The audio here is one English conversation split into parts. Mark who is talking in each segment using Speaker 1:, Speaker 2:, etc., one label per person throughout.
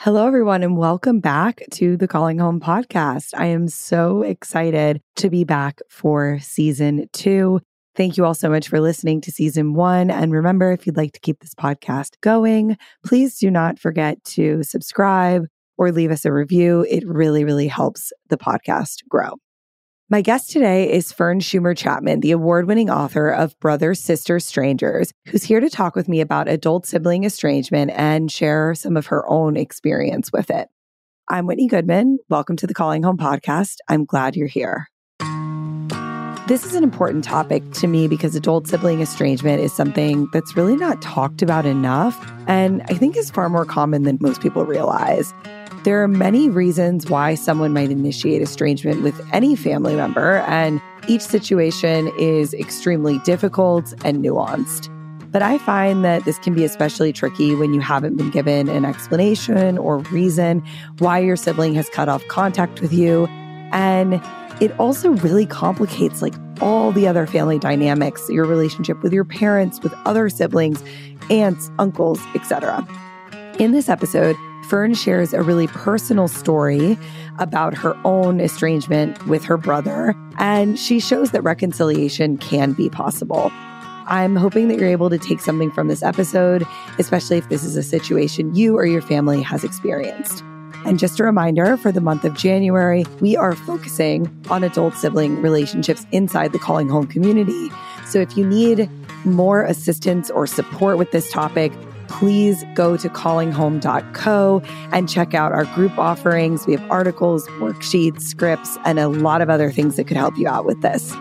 Speaker 1: Hello, everyone, and welcome back to the Calling Home podcast. I am so excited to be back for season two. Thank you all so much for listening to season one. And remember, if you'd like to keep this podcast going, please do not forget to subscribe or leave us a review. It really, really helps the podcast grow. My guest today is Fern Schumer Chapman, the award winning author of Brothers, Sisters, Strangers, who's here to talk with me about adult sibling estrangement and share some of her own experience with it. I'm Whitney Goodman. Welcome to the Calling Home podcast. I'm glad you're here. This is an important topic to me because adult sibling estrangement is something that's really not talked about enough and I think is far more common than most people realize. There are many reasons why someone might initiate estrangement with any family member, and each situation is extremely difficult and nuanced. But I find that this can be especially tricky when you haven't been given an explanation or reason why your sibling has cut off contact with you. And it also really complicates like all the other family dynamics, your relationship with your parents, with other siblings, aunts, uncles, etc. In this episode, Fern shares a really personal story about her own estrangement with her brother, and she shows that reconciliation can be possible. I'm hoping that you're able to take something from this episode, especially if this is a situation you or your family has experienced. And just a reminder for the month of January, we are focusing on adult sibling relationships inside the Calling Home community. So if you need more assistance or support with this topic, please go to callinghome.co and check out our group offerings. We have articles, worksheets, scripts, and a lot of other things that could help you out with this.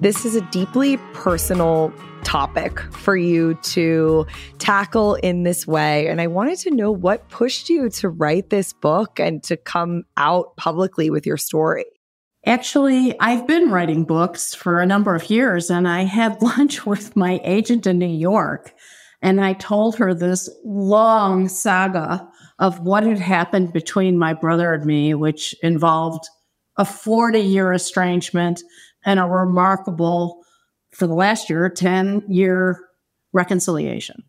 Speaker 1: This is a deeply personal topic for you to tackle in this way. And I wanted to know what pushed you to write this book and to come out publicly with your story.
Speaker 2: Actually, I've been writing books for a number of years, and I had lunch with my agent in New York, and I told her this long saga of what had happened between my brother and me, which involved a 40 year estrangement and a remarkable, for the last year, 10 year reconciliation.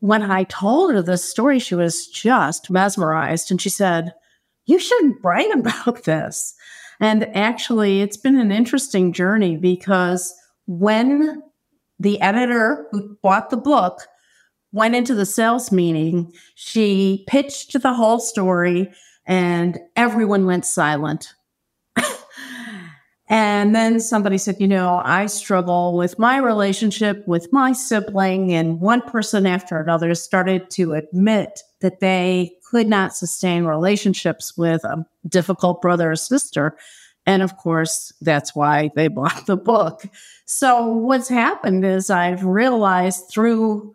Speaker 2: When I told her this story, she was just mesmerized and she said, You shouldn't write about this. And actually, it's been an interesting journey because when the editor who bought the book went into the sales meeting, she pitched the whole story and everyone went silent. And then somebody said, You know, I struggle with my relationship with my sibling. And one person after another started to admit that they could not sustain relationships with a difficult brother or sister. And of course, that's why they bought the book. So, what's happened is I've realized through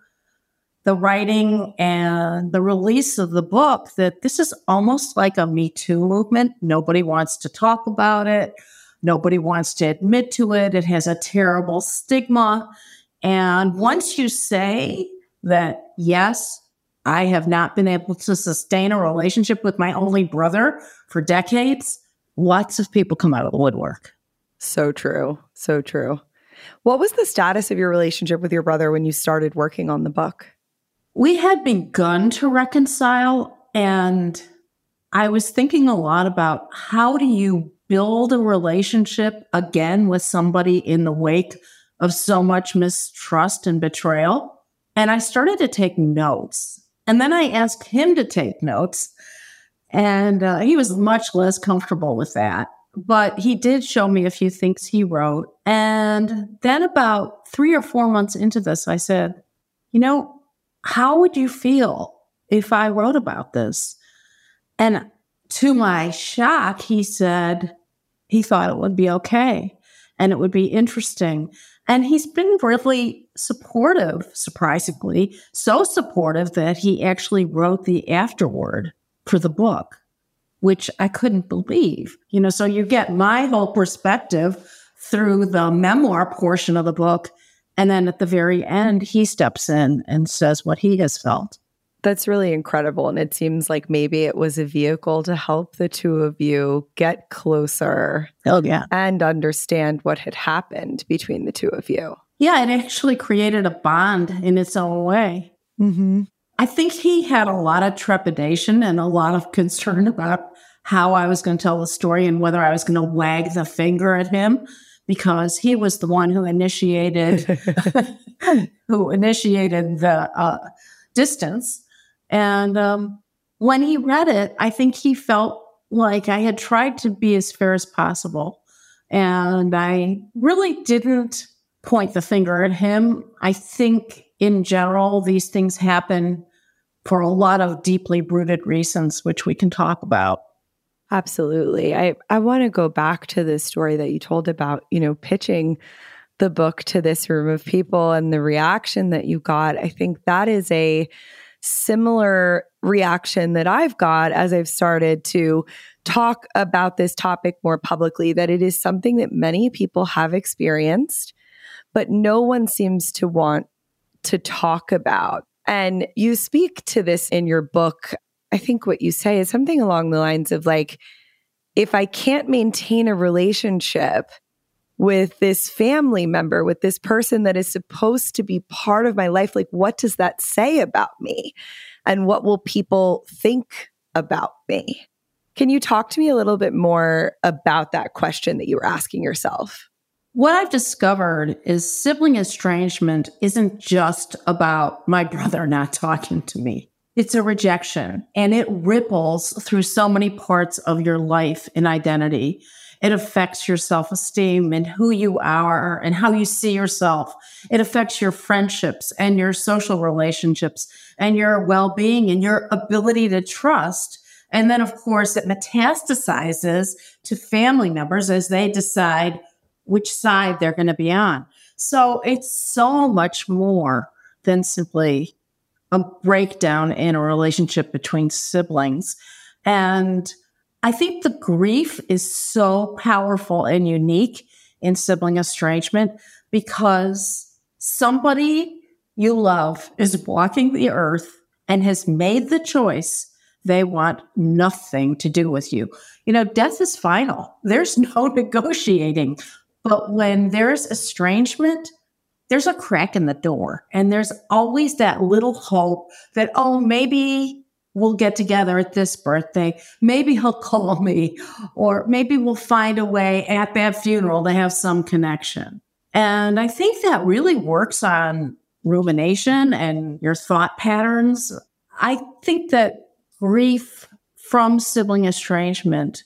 Speaker 2: the writing and the release of the book that this is almost like a Me Too movement. Nobody wants to talk about it, nobody wants to admit to it. It has a terrible stigma. And once you say that, yes, I have not been able to sustain a relationship with my only brother for decades. Lots of people come out of the woodwork.
Speaker 1: So true. So true. What was the status of your relationship with your brother when you started working on the book?
Speaker 2: We had begun to reconcile, and I was thinking a lot about how do you build a relationship again with somebody in the wake of so much mistrust and betrayal. And I started to take notes. And then I asked him to take notes. And uh, he was much less comfortable with that. But he did show me a few things he wrote. And then, about three or four months into this, I said, You know, how would you feel if I wrote about this? And to my shock, he said he thought it would be okay and it would be interesting. And he's been really supportive, surprisingly, so supportive that he actually wrote the afterword for the book, which I couldn't believe. You know, so you get my whole perspective through the memoir portion of the book. And then at the very end, he steps in and says what he has felt.
Speaker 1: That's really incredible. And it seems like maybe it was a vehicle to help the two of you get closer.
Speaker 2: Oh, yeah.
Speaker 1: And understand what had happened between the two of you.
Speaker 2: Yeah, it actually created a bond in its own way. Mm-hmm. I think he had a lot of trepidation and a lot of concern about how I was going to tell the story and whether I was going to wag the finger at him because he was the one who initiated who initiated the uh, distance. And um, when he read it, I think he felt like I had tried to be as fair as possible, and I really didn't point the finger at him. I think in general, these things happen for a lot of deeply rooted reasons, which we can talk about.
Speaker 1: Absolutely. I, I want to go back to the story that you told about, you know, pitching the book to this room of people and the reaction that you got. I think that is a similar reaction that I've got as I've started to talk about this topic more publicly, that it is something that many people have experienced, but no one seems to want to talk about. And you speak to this in your book. I think what you say is something along the lines of like, if I can't maintain a relationship with this family member, with this person that is supposed to be part of my life, like, what does that say about me? And what will people think about me? Can you talk to me a little bit more about that question that you were asking yourself?
Speaker 2: What I've discovered is sibling estrangement isn't just about my brother not talking to me. It's a rejection and it ripples through so many parts of your life and identity. It affects your self esteem and who you are and how you see yourself. It affects your friendships and your social relationships and your well being and your ability to trust. And then, of course, it metastasizes to family members as they decide which side they're going to be on. So it's so much more than simply a breakdown in a relationship between siblings. And I think the grief is so powerful and unique in sibling estrangement because somebody you love is walking the earth and has made the choice they want nothing to do with you. You know, death is final. There's no negotiating. But when there's estrangement, there's a crack in the door. And there's always that little hope that, oh, maybe we'll get together at this birthday. Maybe he'll call me, or maybe we'll find a way at that funeral to have some connection. And I think that really works on rumination and your thought patterns. I think that grief from sibling estrangement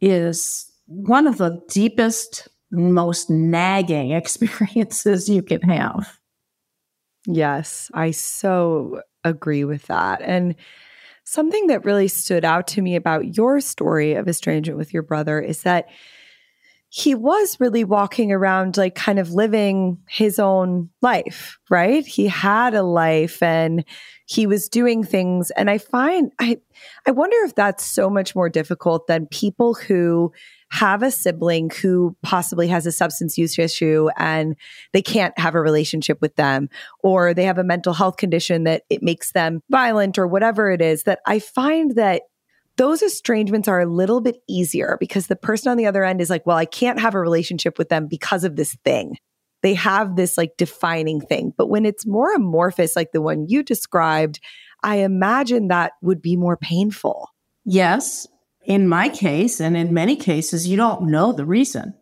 Speaker 2: is one of the deepest most nagging experiences you can have.
Speaker 1: Yes, I so agree with that. And something that really stood out to me about your story of estrangement with your brother is that he was really walking around like kind of living his own life, right? He had a life and he was doing things and I find I I wonder if that's so much more difficult than people who have a sibling who possibly has a substance use issue and they can't have a relationship with them, or they have a mental health condition that it makes them violent or whatever it is, that I find that those estrangements are a little bit easier because the person on the other end is like, well, I can't have a relationship with them because of this thing. They have this like defining thing. But when it's more amorphous, like the one you described, I imagine that would be more painful.
Speaker 2: Yes in my case, and in many cases, you don't know the reason.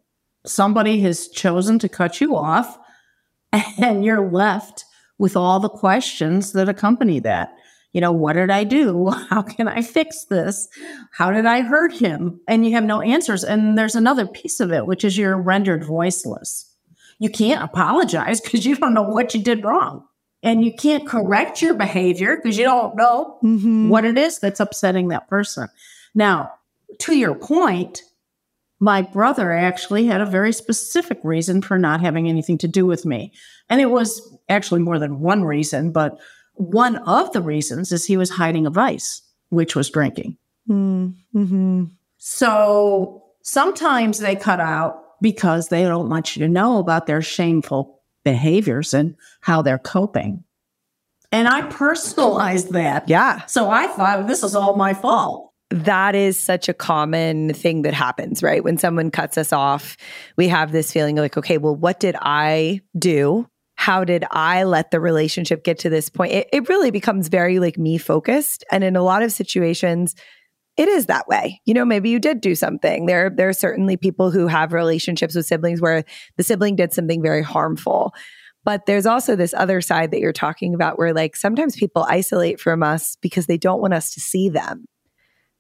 Speaker 2: Somebody has chosen to cut you off, and you're left with all the questions that accompany that. You know, what did I do? How can I fix this? How did I hurt him? And you have no answers. And there's another piece of it, which is you're rendered voiceless. You can't apologize because you don't know what you did wrong. And you can't correct your behavior because you don't know mm-hmm. what it is that's upsetting that person. Now, to your point, my brother actually had a very specific reason for not having anything to do with me. And it was actually more than one reason, but one of the reasons is he was hiding a vice, which was drinking. Mm-hmm. So sometimes they cut out because they don't want you to know about their shameful behaviors and how they're coping. And I personalized that.
Speaker 1: Yeah.
Speaker 2: So I thought this is all my fault
Speaker 1: that is such a common thing that happens, right? When someone cuts us off, we have this feeling like, okay, well, what did I do how did I let the relationship get to this point? It, it really becomes very like me focused. And in a lot of situations, it is that way. You know, maybe you did do something. There, there are certainly people who have relationships with siblings where the sibling did something very harmful. But there's also this other side that you're talking about where like sometimes people isolate from us because they don't want us to see them.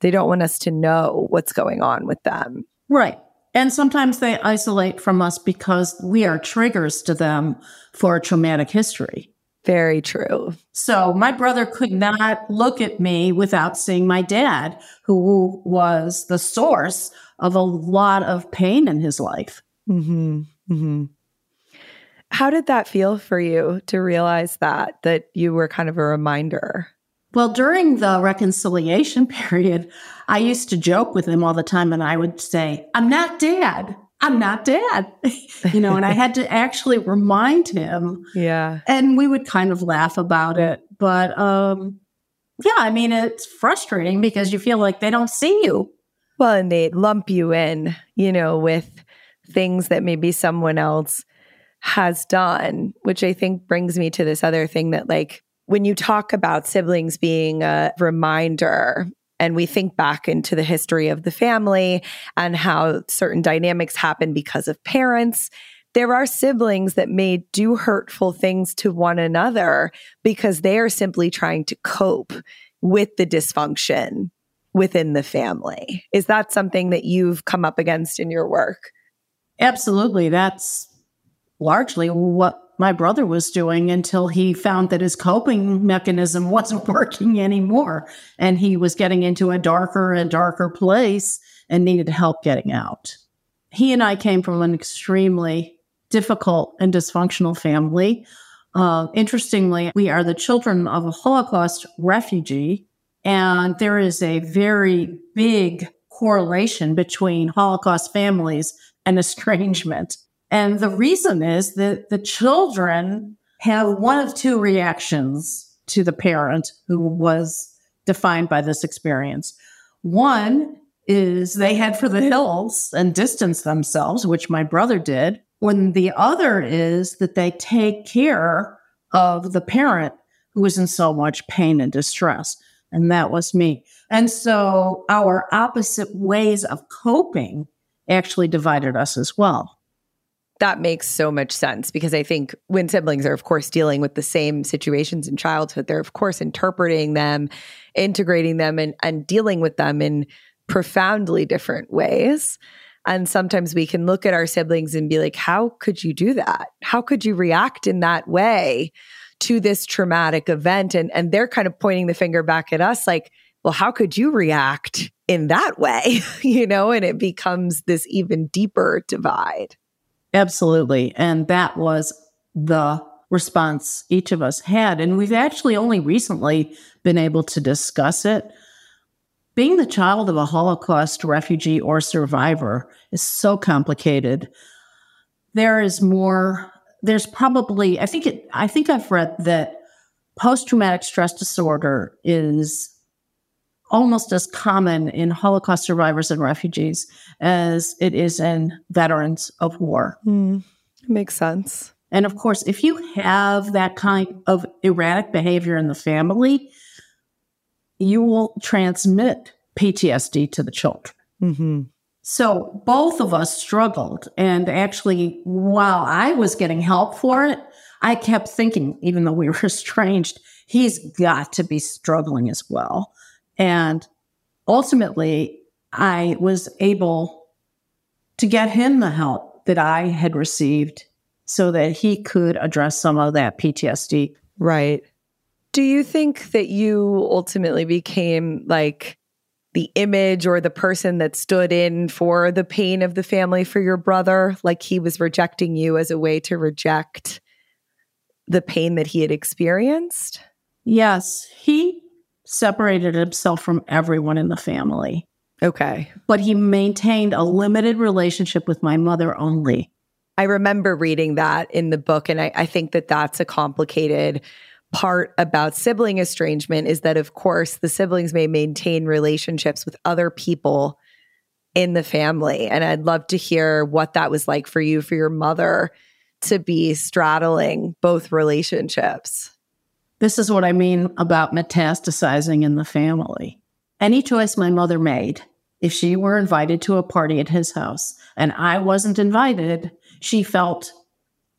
Speaker 1: They don't want us to know what's going on with them.
Speaker 2: Right. And sometimes they isolate from us because we are triggers to them for a traumatic history.
Speaker 1: Very true.
Speaker 2: So my brother could not look at me without seeing my dad, who was the source of a lot of pain in his life.
Speaker 1: Mm-hmm. Mm-hmm. How did that feel for you to realize that, that you were kind of a reminder?
Speaker 2: Well, during the reconciliation period, I used to joke with him all the time and I would say, I'm not dad. I'm not dad. you know, and I had to actually remind him.
Speaker 1: Yeah.
Speaker 2: And we would kind of laugh about it. But um yeah, I mean it's frustrating because you feel like they don't see you.
Speaker 1: Well, and they lump you in, you know, with things that maybe someone else has done, which I think brings me to this other thing that like when you talk about siblings being a reminder and we think back into the history of the family and how certain dynamics happen because of parents, there are siblings that may do hurtful things to one another because they are simply trying to cope with the dysfunction within the family. Is that something that you've come up against in your work?
Speaker 2: Absolutely. That's largely what my brother was doing until he found that his coping mechanism wasn't working anymore. And he was getting into a darker and darker place and needed help getting out. He and I came from an extremely difficult and dysfunctional family. Uh, interestingly, we are the children of a Holocaust refugee, and there is a very big correlation between Holocaust families and estrangement. And the reason is that the children have one of two reactions to the parent who was defined by this experience. One is they head for the hills and distance themselves, which my brother did. When the other is that they take care of the parent who is in so much pain and distress. And that was me. And so our opposite ways of coping actually divided us as well
Speaker 1: that makes so much sense because I think when siblings are, of course, dealing with the same situations in childhood, they're, of course, interpreting them, integrating them, and, and dealing with them in profoundly different ways. And sometimes we can look at our siblings and be like, how could you do that? How could you react in that way to this traumatic event? And, and they're kind of pointing the finger back at us like, well, how could you react in that way? you know, and it becomes this even deeper divide.
Speaker 2: Absolutely. And that was the response each of us had. And we've actually only recently been able to discuss it. Being the child of a Holocaust refugee or survivor is so complicated. There is more, there's probably, I think it, I think I've read that post traumatic stress disorder is almost as common in Holocaust survivors and refugees as it is in veterans of war.
Speaker 1: Mm, makes sense.
Speaker 2: And of course, if you have that kind of erratic behavior in the family, you will transmit PTSD to the children.
Speaker 1: Mm-hmm.
Speaker 2: So both of us struggled. And actually, while I was getting help for it, I kept thinking, even though we were estranged, he's got to be struggling as well. And ultimately, I was able to get him the help that I had received so that he could address some of that PTSD.
Speaker 1: Right. Do you think that you ultimately became like the image or the person that stood in for the pain of the family for your brother? Like he was rejecting you as a way to reject the pain that he had experienced?
Speaker 2: Yes. He separated himself from everyone in the family.
Speaker 1: Okay.
Speaker 2: But he maintained a limited relationship with my mother only.
Speaker 1: I remember reading that in the book, and I, I, think that that's a complicated part about sibling estrangement is that, of course, the siblings may maintain relationships with other people in the family. And I'd love to hear what that was like for you, for your mother to be straddling both relationships.
Speaker 2: This is what I mean about metastasizing in the family. Any choice my mother made, if she were invited to a party at his house and I wasn't invited, she felt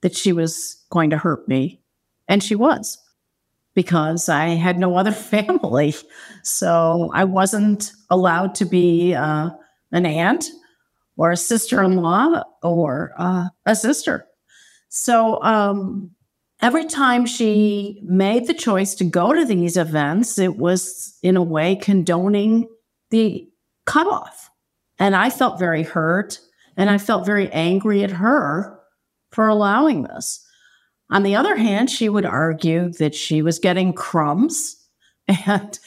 Speaker 2: that she was going to hurt me. And she was because I had no other family. So I wasn't allowed to be uh, an aunt or a sister in law or uh, a sister. So um, every time she made the choice to go to these events, it was in a way condoning the cutoff. And I felt very hurt and I felt very angry at her for allowing this. On the other hand, she would argue that she was getting crumbs and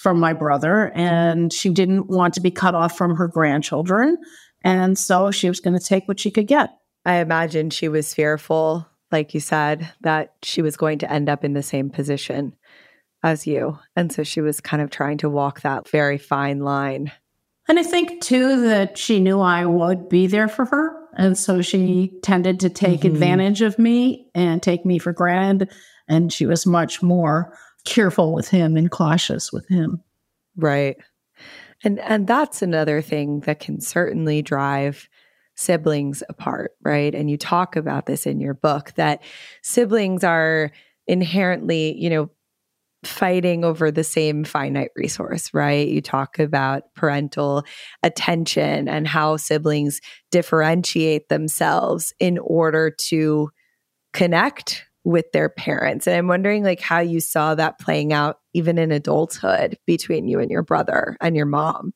Speaker 2: from my brother and she didn't want to be cut off from her grandchildren and so she was going to take what she could get.
Speaker 1: I imagine she was fearful, like you said, that she was going to end up in the same position as you. And so she was kind of trying to walk that very fine line.
Speaker 2: And I think too that she knew I would be there for her. And so she tended to take mm-hmm. advantage of me and take me for granted. And she was much more careful with him and cautious with him.
Speaker 1: Right. And and that's another thing that can certainly drive siblings apart, right? And you talk about this in your book that siblings are inherently, you know, fighting over the same finite resource, right? You talk about parental attention and how siblings differentiate themselves in order to connect with their parents. And I'm wondering like how you saw that playing out even in adulthood between you and your brother and your mom.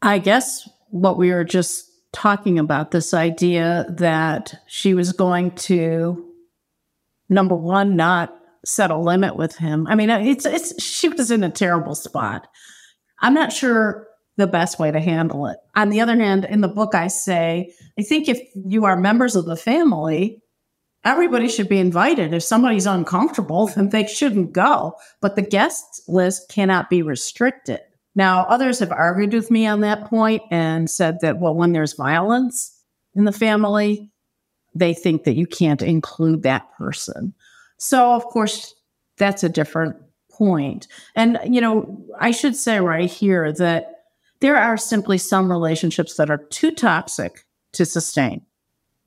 Speaker 2: I guess what we were just talking about this idea that she was going to number one not set a limit with him. I mean, it's it's she was in a terrible spot. I'm not sure the best way to handle it. On the other hand, in the book I say, I think if you are members of the family, everybody should be invited. If somebody's uncomfortable, then they shouldn't go. But the guest list cannot be restricted. Now, others have argued with me on that point and said that, well, when there's violence in the family, they think that you can't include that person. So, of course, that's a different point. And, you know, I should say right here that there are simply some relationships that are too toxic to sustain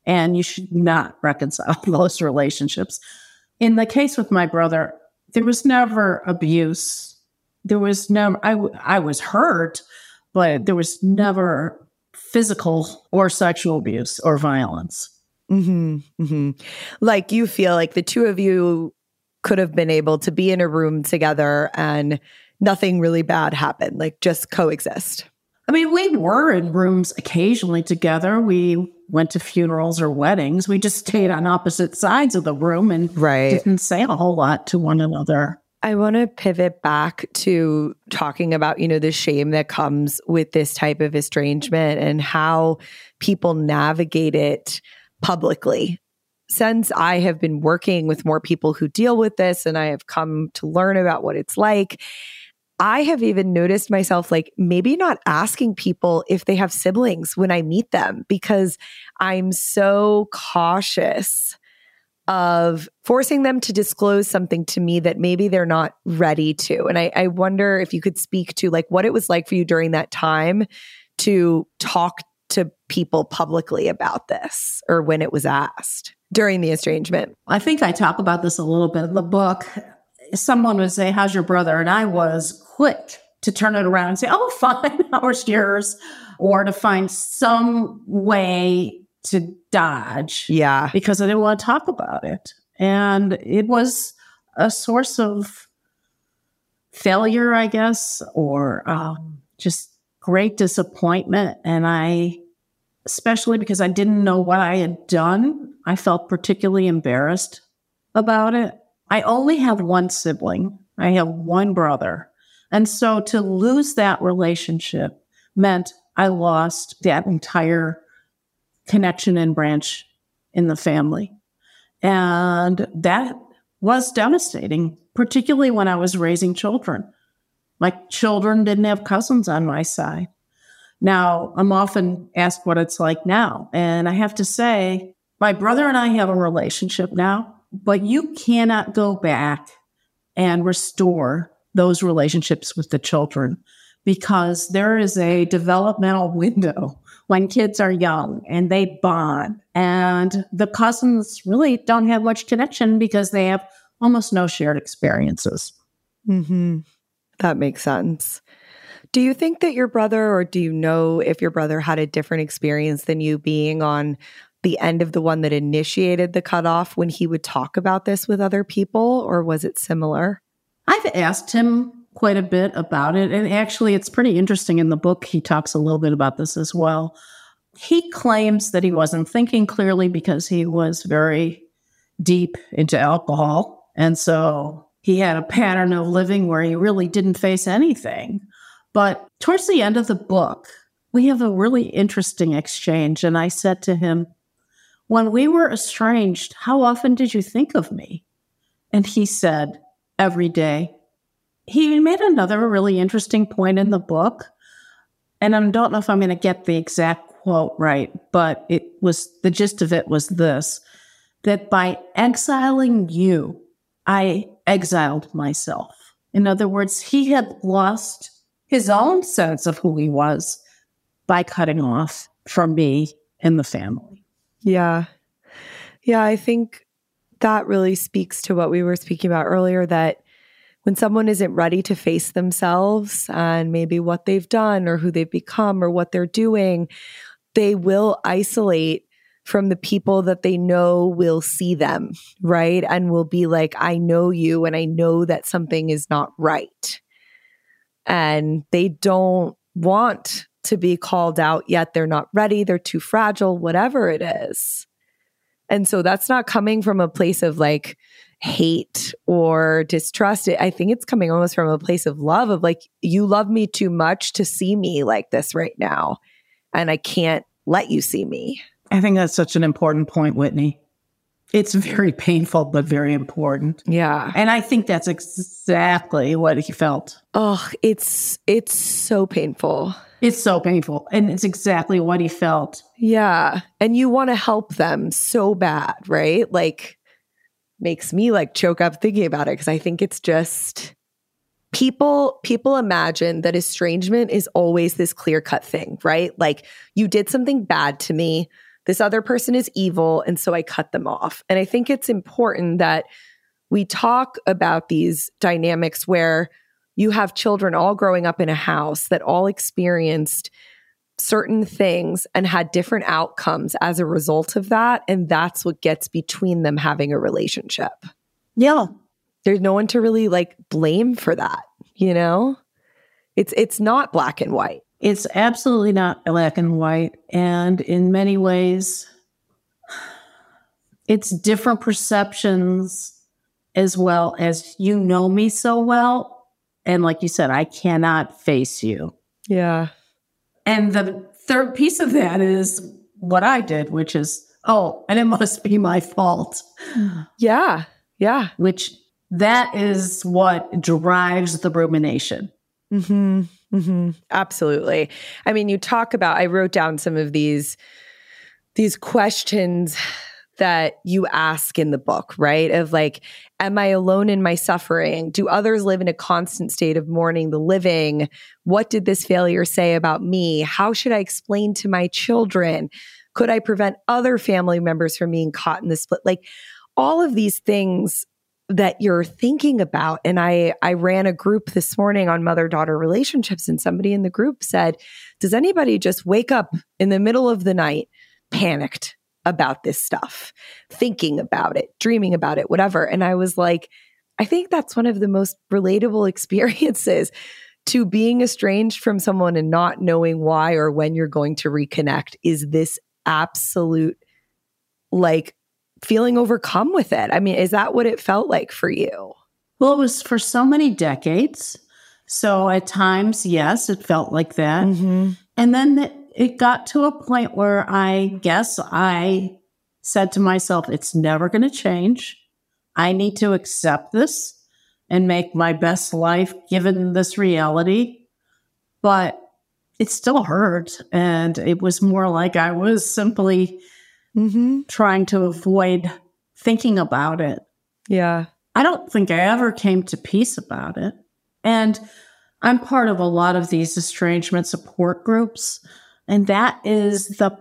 Speaker 2: and you should not reconcile those relationships. In the case with my brother, there was never abuse. There was never, I, I was hurt, but there was never physical or sexual abuse or violence.
Speaker 1: Mm-hmm, mm-hmm. Like you feel like the two of you could have been able to be in a room together and nothing really bad happened, like just coexist.
Speaker 2: I mean, we were in rooms occasionally together. We went to funerals or weddings. We just stayed on opposite sides of the room and
Speaker 1: right.
Speaker 2: didn't say a whole lot to one another.
Speaker 1: I want to pivot back to talking about, you know, the shame that comes with this type of estrangement and how people navigate it publicly. Since I have been working with more people who deal with this and I have come to learn about what it's like, I have even noticed myself like maybe not asking people if they have siblings when I meet them because I'm so cautious of forcing them to disclose something to me that maybe they're not ready to. And I, I wonder if you could speak to like what it was like for you during that time to talk to people publicly about this or when it was asked during the estrangement.
Speaker 2: I think I talk about this a little bit in the book someone would say, How's your brother? And I was quick to turn it around and say, Oh, fine, how's yours? Or to find some way to dodge.
Speaker 1: Yeah.
Speaker 2: Because I didn't want to talk about it. And it was a source of failure, I guess, or um, just great disappointment. And I, especially because I didn't know what I had done, I felt particularly embarrassed about it. I only have one sibling. I have one brother. And so to lose that relationship meant I lost that entire connection and branch in the family. And that was devastating, particularly when I was raising children. My children didn't have cousins on my side. Now, I'm often asked what it's like now. And I have to say, my brother and I have a relationship now, but you cannot go back and restore those relationships with the children because there is a developmental window when kids are young and they bond. And the cousins really don't have much connection because they have almost no shared experiences.
Speaker 1: Mm-hmm. That makes sense. Do you think that your brother, or do you know if your brother had a different experience than you being on the end of the one that initiated the cutoff when he would talk about this with other people, or was it similar?
Speaker 2: I've asked him quite a bit about it. And actually, it's pretty interesting in the book. He talks a little bit about this as well. He claims that he wasn't thinking clearly because he was very deep into alcohol. And so he had a pattern of living where he really didn't face anything. But towards the end of the book, we have a really interesting exchange. And I said to him, When we were estranged, how often did you think of me? And he said, Every day he made another really interesting point in the book. And I don't know if I'm going to get the exact quote right, but it was the gist of it was this that by exiling you, I exiled myself. In other words, he had lost his own sense of who he was by cutting off from me and the family.
Speaker 1: Yeah. Yeah, I think that really speaks to what we were speaking about earlier that when someone isn't ready to face themselves and maybe what they've done or who they've become or what they're doing, they will isolate from the people that they know will see them, right? And will be like, I know you and I know that something is not right. And they don't want to be called out yet. They're not ready. They're too fragile, whatever it is. And so that's not coming from a place of like, hate or distrust i think it's coming almost from a place of love of like you love me too much to see me like this right now and i can't let you see me.
Speaker 2: I think that's such an important point whitney. It's very painful but very important.
Speaker 1: Yeah.
Speaker 2: And i think that's exactly what he felt.
Speaker 1: Oh it's it's so painful.
Speaker 2: It's so painful and it's exactly what he felt.
Speaker 1: Yeah and you want to help them so bad right? Like makes me like choke up thinking about it because I think it's just people people imagine that estrangement is always this clear-cut thing, right? Like you did something bad to me, this other person is evil and so I cut them off. And I think it's important that we talk about these dynamics where you have children all growing up in a house that all experienced certain things and had different outcomes as a result of that. And that's what gets between them having a relationship.
Speaker 2: Yeah.
Speaker 1: There's no one to really like blame for that, you know? It's it's not black and white.
Speaker 2: It's absolutely not black and white. And in many ways, it's different perceptions as well as you know me so well. And like you said, I cannot face you.
Speaker 1: Yeah.
Speaker 2: And the third piece of that is what I did, which is, oh, and it must be my fault.
Speaker 1: Yeah. Yeah.
Speaker 2: Which that is what drives the rumination.
Speaker 1: Mm-hmm. Mm-hmm. Absolutely. I mean, you talk about, I wrote down some of these, these questions that you ask in the book, right? Of like, am I alone in my suffering? Do others live in a constant state of mourning the living? What did this failure say about me? How should I explain to my children? Could I prevent other family members from being caught in the split? Like all of these things that you're thinking about. And I, I ran a group this morning on mother daughter relationships, and somebody in the group said, Does anybody just wake up in the middle of the night panicked? About this stuff, thinking about it, dreaming about it, whatever. And I was like, I think that's one of the most relatable experiences to being estranged from someone and not knowing why or when you're going to reconnect is this absolute like feeling overcome with it. I mean, is that what it felt like for you?
Speaker 2: Well, it was for so many decades. So at times, yes, it felt like that. Mm-hmm. And then the, it got to a point where I guess I said to myself, it's never going to change. I need to accept this and make my best life given this reality. But it still hurt. And it was more like I was simply mm-hmm. trying to avoid thinking about it.
Speaker 1: Yeah.
Speaker 2: I don't think I ever came to peace about it. And I'm part of a lot of these estrangement support groups. And that is the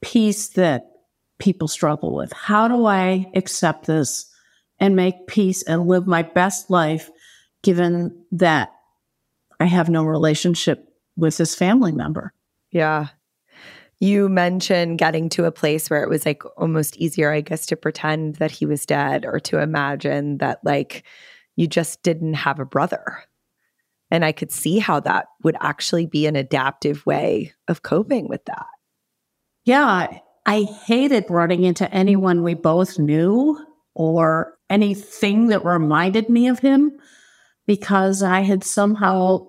Speaker 2: piece that people struggle with. How do I accept this and make peace and live my best life given that I have no relationship with this family member?
Speaker 1: Yeah. You mentioned getting to a place where it was like almost easier, I guess, to pretend that he was dead or to imagine that like you just didn't have a brother. And I could see how that would actually be an adaptive way of coping with that.
Speaker 2: Yeah. I hated running into anyone we both knew or anything that reminded me of him because I had somehow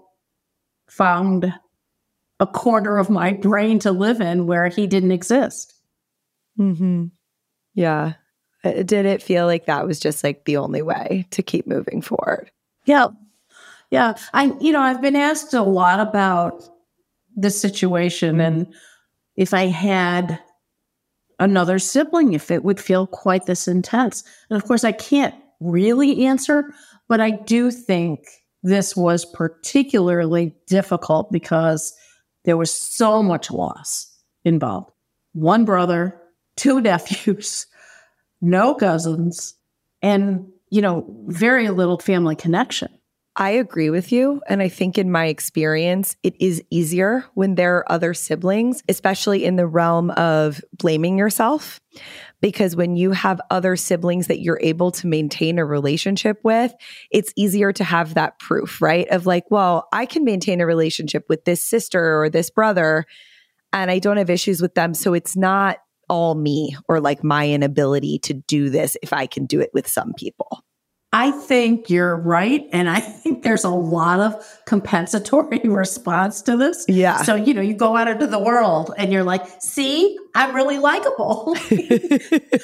Speaker 2: found a corner of my brain to live in where he didn't exist.
Speaker 1: Hmm. Yeah. Uh, did it feel like that was just like the only way to keep moving forward?
Speaker 2: Yeah. Yeah. I, you know, I've been asked a lot about the situation mm-hmm. and if I had another sibling, if it would feel quite this intense. And of course, I can't really answer, but I do think this was particularly difficult because there was so much loss involved. One brother, two nephews, no cousins, and, you know, very little family connection.
Speaker 1: I agree with you. And I think in my experience, it is easier when there are other siblings, especially in the realm of blaming yourself. Because when you have other siblings that you're able to maintain a relationship with, it's easier to have that proof, right? Of like, well, I can maintain a relationship with this sister or this brother, and I don't have issues with them. So it's not all me or like my inability to do this if I can do it with some people.
Speaker 2: I think you're right. And I think there's a lot of compensatory response to this.
Speaker 1: Yeah.
Speaker 2: So, you know, you go out into the world and you're like, see, I'm really likable.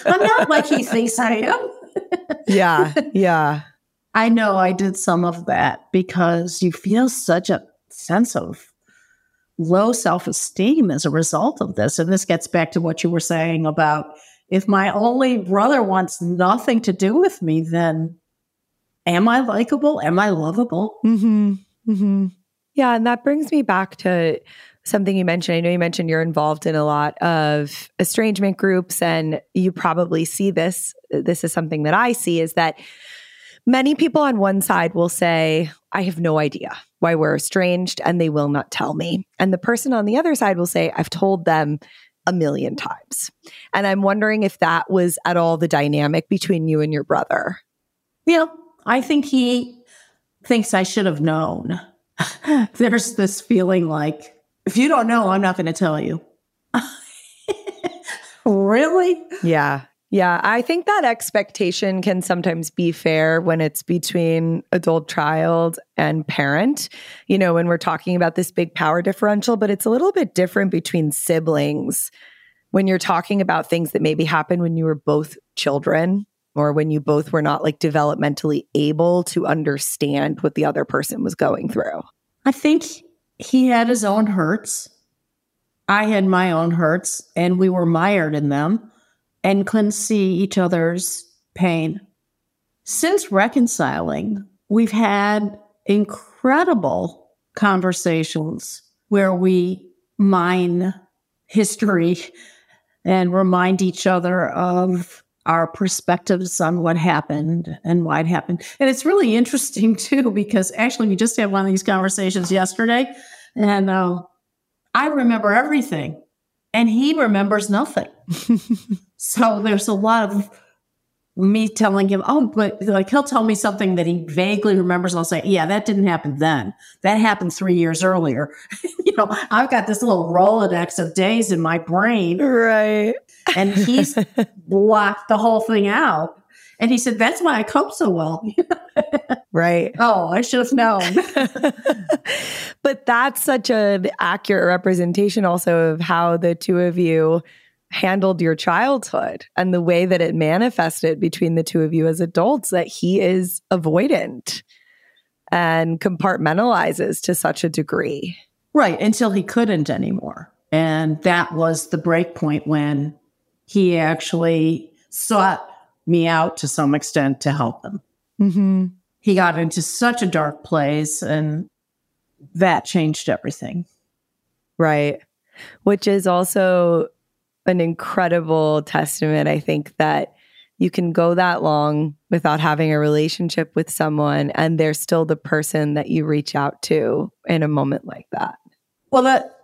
Speaker 2: I'm not like he thinks I am.
Speaker 1: yeah. Yeah.
Speaker 2: I know I did some of that because you feel such a sense of low self esteem as a result of this. And this gets back to what you were saying about if my only brother wants nothing to do with me, then am I likable? Am I lovable?
Speaker 1: Mm-hmm. Mm-hmm. Yeah. And that brings me back to something you mentioned. I know you mentioned you're involved in a lot of estrangement groups, and you probably see this. This is something that I see is that many people on one side will say, I have no idea why we're estranged, and they will not tell me. And the person on the other side will say, I've told them a million times. And I'm wondering if that was at all the dynamic between you and your brother.
Speaker 2: Yeah, I think he thinks I should have known. There's this feeling like, if you don't know, I'm not going to tell you. really?
Speaker 1: Yeah. Yeah. I think that expectation can sometimes be fair when it's between adult child and parent, you know, when we're talking about this big power differential, but it's a little bit different between siblings when you're talking about things that maybe happened when you were both children or when you both were not like developmentally able to understand what the other person was going through?
Speaker 2: I think he had his own hurts. I had my own hurts, and we were mired in them and couldn't see each other's pain. Since reconciling, we've had incredible conversations where we mine history and remind each other of our perspectives on what happened and why it happened. And it's really interesting too, because actually we just had one of these conversations yesterday and uh, I remember everything and he remembers nothing. so there's a lot of me telling him, oh, but like he'll tell me something that he vaguely remembers. And I'll say, yeah, that didn't happen then. That happened three years earlier. you know, I've got this little Rolodex of days in my brain.
Speaker 1: Right.
Speaker 2: And he's blocked the whole thing out. And he said, that's why I cope so well.
Speaker 1: right.
Speaker 2: Oh, I should have known.
Speaker 1: but that's such an accurate representation also of how the two of you handled your childhood and the way that it manifested between the two of you as adults that he is avoidant and compartmentalizes to such a degree.
Speaker 2: Right, until he couldn't anymore. And that was the break point when he actually sought me out to some extent to help him. Mm-hmm. He got into such a dark place, and that changed everything.
Speaker 1: Right. Which is also an incredible testament, I think, that you can go that long without having a relationship with someone and they're still the person that you reach out to in a moment like that.
Speaker 2: Well, that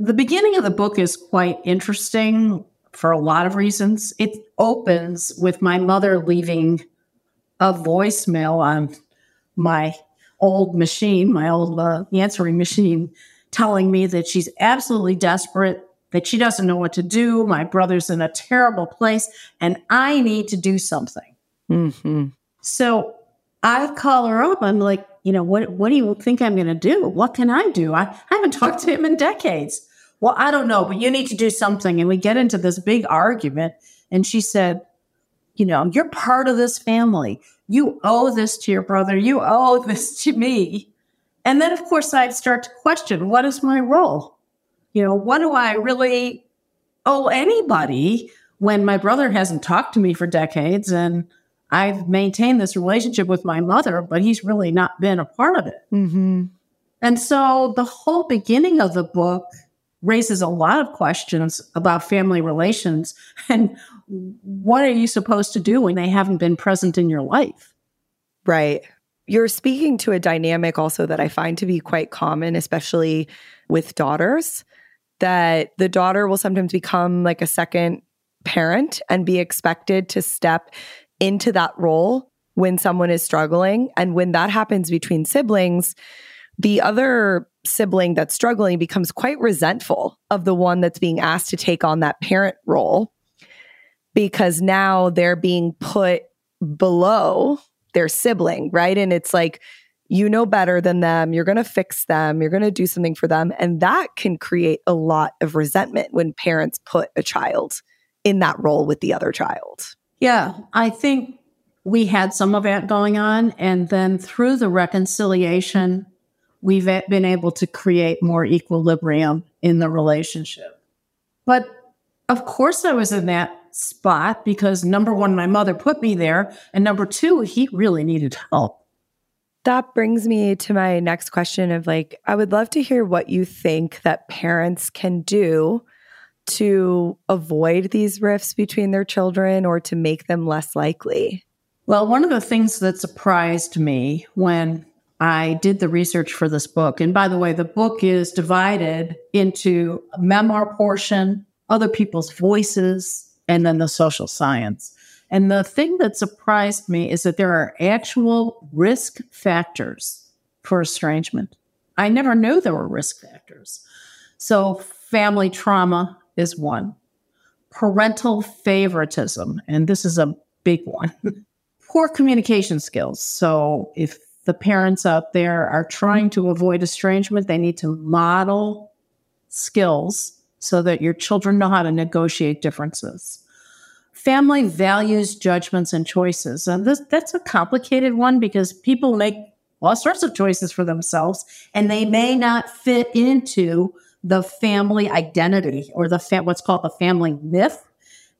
Speaker 2: the beginning of the book is quite interesting for a lot of reasons. It opens with my mother leaving a voicemail on my old machine, my old uh, answering machine, telling me that she's absolutely desperate, that she doesn't know what to do. My brother's in a terrible place, and I need to do something. Mm-hmm. So I call her up. I'm like, you know, what, what do you think I'm going to do? What can I do? I, I haven't talked to him in decades. Well, I don't know, but you need to do something. And we get into this big argument. And she said, you know, you're part of this family. You owe this to your brother. You owe this to me. And then, of course, I'd start to question what is my role? You know, what do I really owe anybody when my brother hasn't talked to me for decades and I've maintained this relationship with my mother, but he's really not been a part of it. Mm-hmm. And so the whole beginning of the book raises a lot of questions about family relations and what are you supposed to do when they haven't been present in your life?
Speaker 1: Right. You're speaking to a dynamic also that I find to be quite common, especially with daughters, that the daughter will sometimes become like a second parent and be expected to step into that role when someone is struggling. And when that happens between siblings, the other sibling that's struggling becomes quite resentful of the one that's being asked to take on that parent role because now they're being put below their sibling, right? And it's like, you know better than them. You're going to fix them. You're going to do something for them. And that can create a lot of resentment when parents put a child in that role with the other child.
Speaker 2: Yeah, I think we had some of that going on. And then through the reconciliation, we've been able to create more equilibrium in the relationship. But of course, I was in that spot because number one, my mother put me there. And number two, he really needed help.
Speaker 1: That brings me to my next question of like, I would love to hear what you think that parents can do to avoid these rifts between their children or to make them less likely.
Speaker 2: Well, one of the things that surprised me when I did the research for this book. And by the way, the book is divided into a memoir portion, other people's voices, and then the social science. And the thing that surprised me is that there are actual risk factors for estrangement. I never knew there were risk factors. So, family trauma is one, parental favoritism, and this is a big one, poor communication skills. So, if the parents out there are trying to avoid estrangement, they need to model skills so that your children know how to negotiate differences. Family values judgments and choices. And this, that's a complicated one because people make all sorts of choices for themselves and they may not fit into the family identity or the what's called the family myth.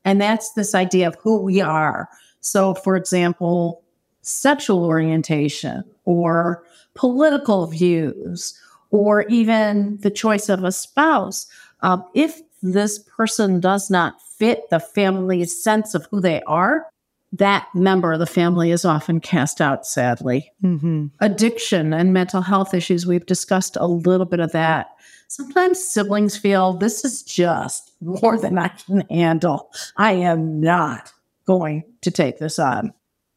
Speaker 2: And that's this idea of who we are. So, for example, sexual orientation or political views or even the choice of a spouse, um, if this person does not fit the family's sense of who they are, that member of the family is often cast out, sadly. Mm-hmm. Addiction and mental health issues, we've discussed a little bit of that. Sometimes siblings feel this is just more than I can handle. I am not going to take this on.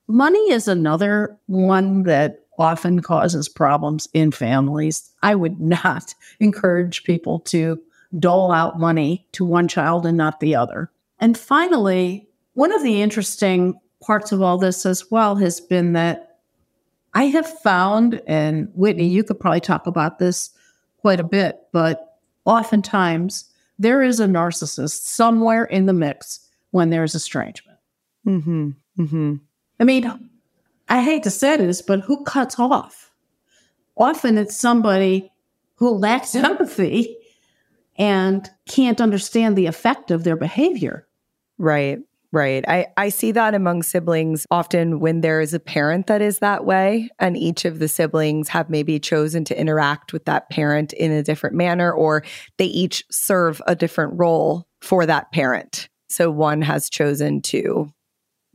Speaker 2: Money is another one that often causes problems in families. I would not encourage people to dole out money to one child and not the other. And finally, one of the interesting parts of all this as well has been that I have found, and Whitney, you could probably talk about this quite a bit, but oftentimes there is a narcissist somewhere in the mix when there's estrangement. Mm-hmm. Mm-hmm. I mean, I hate to say this, but who cuts off? Often it's somebody who lacks empathy and can't understand the effect of their behavior.
Speaker 1: Right. Right. I, I see that among siblings often when there is a parent that is that way, and each of the siblings have maybe chosen to interact with that parent in a different manner, or they each serve a different role for that parent. So one has chosen to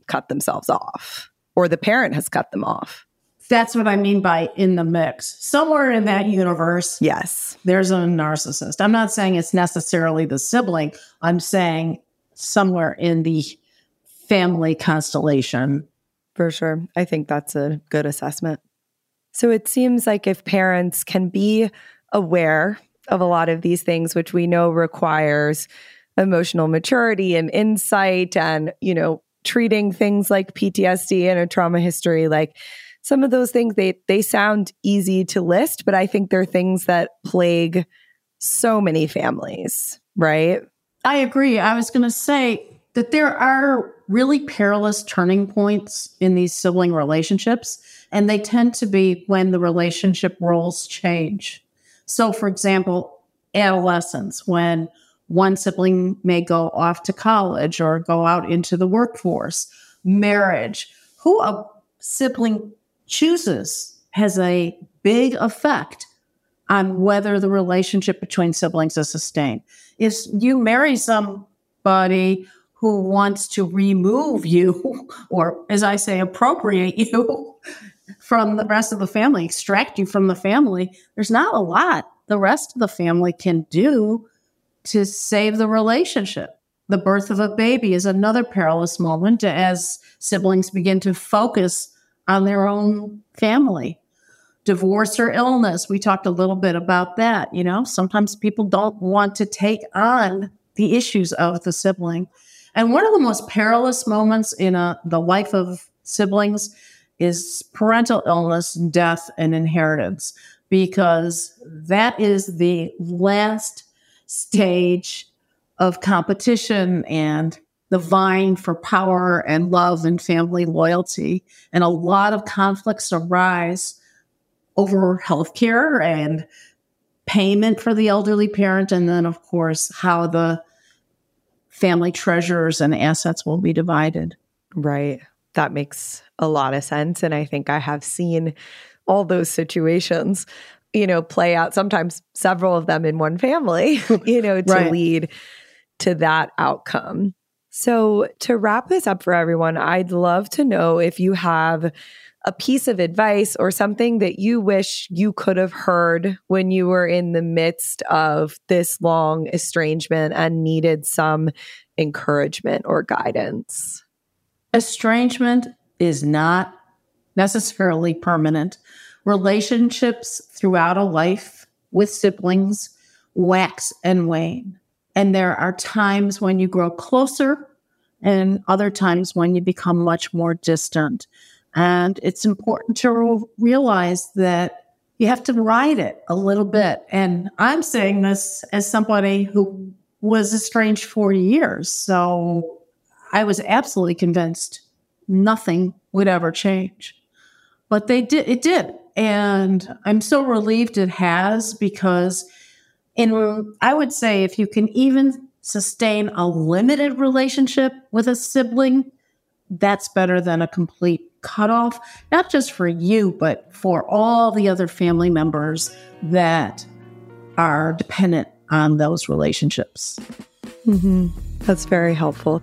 Speaker 1: cut themselves off, or the parent has cut them off.
Speaker 2: That's what I mean by in the mix. Somewhere in that universe,
Speaker 1: yes,
Speaker 2: there's a narcissist. I'm not saying it's necessarily the sibling. I'm saying somewhere in the family constellation.
Speaker 1: For sure. I think that's a good assessment. So it seems like if parents can be aware of a lot of these things, which we know requires emotional maturity and insight and, you know, treating things like PTSD and a trauma history, like some of those things they they sound easy to list, but I think they're things that plague so many families, right?
Speaker 2: I agree. I was going to say that there are really perilous turning points in these sibling relationships, and they tend to be when the relationship roles change. So, for example, adolescence, when one sibling may go off to college or go out into the workforce, marriage, who a sibling chooses has a big effect on whether the relationship between siblings is sustained. If you marry somebody who wants to remove you, or as I say, appropriate you from the rest of the family, extract you from the family, there's not a lot the rest of the family can do to save the relationship. The birth of a baby is another perilous moment as siblings begin to focus on their own family. Divorce or illness, we talked a little bit about that. You know, sometimes people don't want to take on the issues of the sibling. And one of the most perilous moments in a, the life of siblings is parental illness, death, and inheritance, because that is the last stage of competition and the vying for power and love and family loyalty. And a lot of conflicts arise over healthcare and payment for the elderly parent. And then, of course, how the family treasures and assets will be divided.
Speaker 1: Right. That makes a lot of sense. And I think I have seen all those situations, you know, play out sometimes several of them in one family, you know, to right. lead to that outcome. So, to wrap this up for everyone, I'd love to know if you have a piece of advice or something that you wish you could have heard when you were in the midst of this long estrangement and needed some encouragement or guidance?
Speaker 2: Estrangement is not necessarily permanent. Relationships throughout a life with siblings wax and wane. And there are times when you grow closer and other times when you become much more distant. And it's important to realize that you have to ride it a little bit. And I'm saying this as somebody who was estranged for years. So I was absolutely convinced nothing would ever change. But they did, it did. And I'm so relieved it has because in I would say if you can even sustain a limited relationship with a sibling, that's better than a complete cutoff, not just for you, but for all the other family members that are dependent on those relationships.
Speaker 1: Mm-hmm. That's very helpful.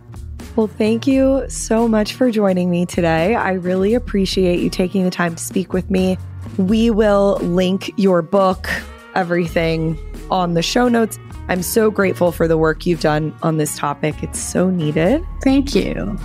Speaker 1: Well, thank you so much for joining me today. I really appreciate you taking the time to speak with me. We will link your book, everything on the show notes. I'm so grateful for the work you've done on this topic. It's so needed.
Speaker 2: Thank you.